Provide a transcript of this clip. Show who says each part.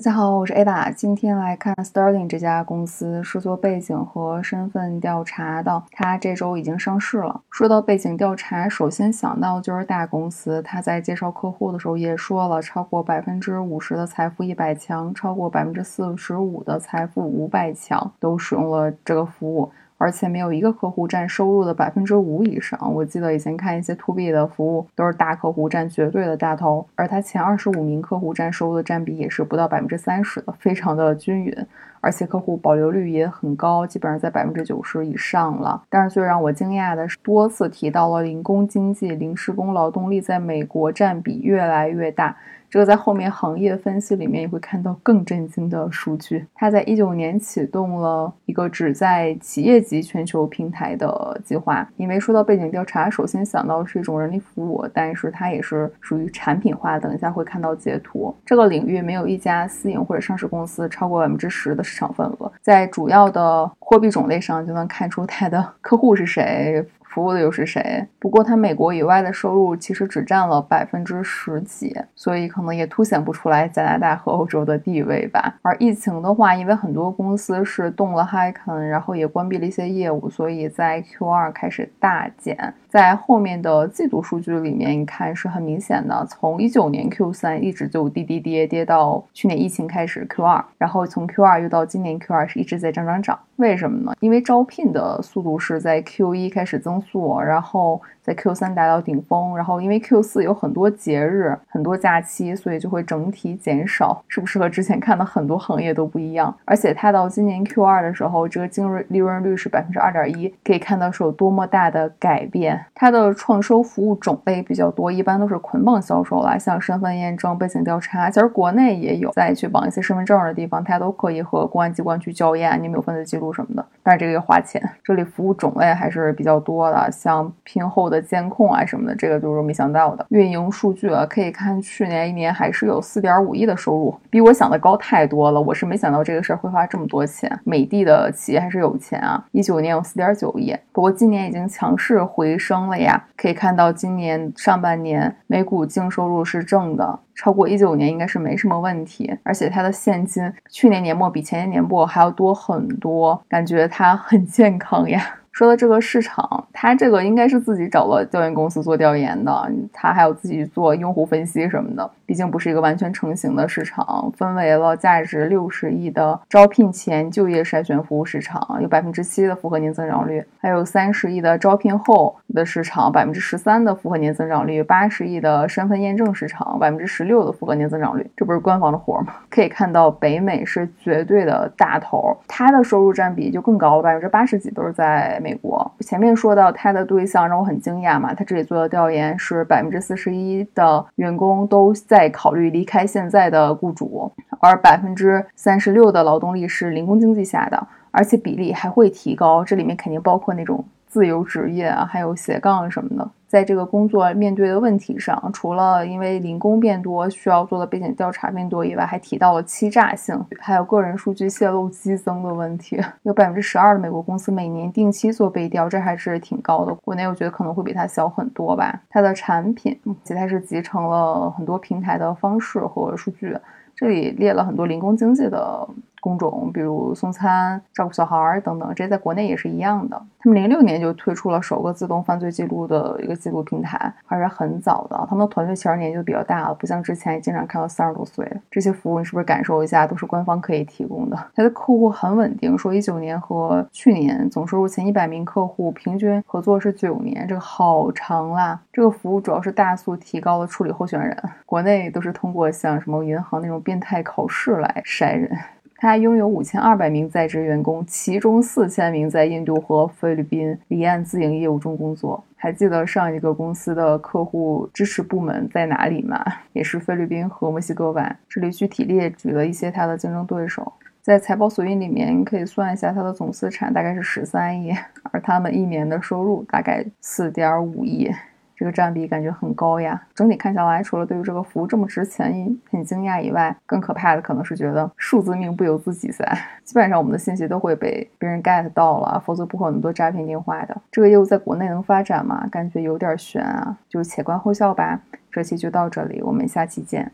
Speaker 1: 大家好，我是 Ava，今天来看 Sterling 这家公司是做背景和身份调查的，他这周已经上市了。说到背景调查，首先想到就是大公司，他在介绍客户的时候也说了，超过百分之五十的财富一百强，超过百分之四十五的财富五百强都使用了这个服务。而且没有一个客户占收入的百分之五以上。我记得以前看一些 to B 的服务，都是大客户占绝对的大头，而他前二十五名客户占收入的占比也是不到百分之三十的，非常的均匀。而且客户保留率也很高，基本上在百分之九十以上了。但是最让我惊讶的是，多次提到了零工经济、零施工劳动力在美国占比越来越大。这个在后面行业分析里面也会看到更震惊的数据。它在一九年启动了一个只在企业级全球平台的计划。因为说到背景调查，首先想到是一种人力服务，但是它也是属于产品化。等一下会看到截图。这个领域没有一家私营或者上市公司超过百分之十的市场份额。在主要的货币种类上就能看出它的客户是谁。服务的又是谁？不过它美国以外的收入其实只占了百分之十几，所以可能也凸显不出来加拿大和欧洲的地位吧。而疫情的话，因为很多公司是动了 Hikon，然后也关闭了一些业务，所以在 Q2 开始大减。在后面的季度数据里面，你看是很明显的，从一九年 Q 三一直就跌跌跌跌到去年疫情开始 Q 二，然后从 Q 二又到今年 Q 二是一直在涨涨涨。为什么呢？因为招聘的速度是在 Q 一开始增速，然后。在 Q 三达到顶峰，然后因为 Q 四有很多节日、很多假期，所以就会整体减少，是不是和之前看的很多行业都不一样？而且它到今年 Q 二的时候，这个净利利润率是百分之二点一，可以看到是有多么大的改变。它的创收服务种类比较多，一般都是捆绑销售啦，像身份验证、背景调查，其实国内也有，在去绑一些身份证的地方，它都可以和公安机关去校验你有没有犯罪记录什么的，但是这个要花钱。这里服务种类还是比较多的，像拼后。的监控啊什么的，这个就是没想到的。运营数据啊，可以看去年一年还是有四点五亿的收入，比我想的高太多了。我是没想到这个事儿会花这么多钱。美的的企业还是有钱啊，一九年有四点九亿，不过今年已经强势回升升了呀。可以看到今年上半年每股净收入是正的，超过一九年应该是没什么问题。而且它的现金去年年末比前年年末还要多很多，感觉它很健康呀。说到这个市场，它这个应该是自己找了调研公司做调研的，他还有自己做用户分析什么的。毕竟不是一个完全成型的市场，分为了价值六十亿的招聘前就业筛选服务市场，有百分之七的复合年增长率；还有三十亿的招聘后的市场，百分之十三的复合年增长率；八十亿的身份验证市场，百分之十六的复合年增长率。这不是官方的活吗？可以看到，北美是绝对的大头，它的收入占比就更高了，百分之八十几都是在。美国前面说到他的对象让我很惊讶嘛，他这里做的调研是百分之四十一的员工都在在考虑离开现在的雇主，而百分之三十六的劳动力是零工经济下的，而且比例还会提高，这里面肯定包括那种。自由职业啊，还有斜杠什么的，在这个工作面对的问题上，除了因为零工变多，需要做的背景调查变多以外，还提到了欺诈性，还有个人数据泄露激增的问题。有百分之十二的美国公司每年定期做背调，这还是挺高的。国内我觉得可能会比它小很多吧。它的产品，其实它是集成了很多平台的方式和数据，这里列了很多零工经济的。工种，比如送餐、照顾小孩儿等等，这些在国内也是一样的。他们零六年就推出了首个自动犯罪记录的一个记录平台，还是很早的。他们的团队其实年纪就比较大了，不像之前经常看到三十多岁。这些服务你是不是感受一下，都是官方可以提供的？它的客户很稳定，说一九年和去年总收入前一百名客户平均合作是九年，这个好长啦。这个服务主要是大速提高了处理候选人，国内都是通过像什么银行那种变态考试来筛人。它拥有五千二百名在职员工，其中四千名在印度和菲律宾离岸自营业务中工作。还记得上一个公司的客户支持部门在哪里吗？也是菲律宾和墨西哥湾。这里具体列举了一些它的竞争对手。在财报索引里面，你可以算一下它的总资产大概是十三亿，而他们一年的收入大概四点五亿。这个占比感觉很高呀！整体看下来，除了对于这个服务这么值钱很惊讶以外，更可怕的可能是觉得数字命不由自己噻。基本上我们的信息都会被别人 get 到了，否则不会那么多诈骗电话的。这个业务在国内能发展吗？感觉有点悬啊，就且观后效吧。这期就到这里，我们下期见。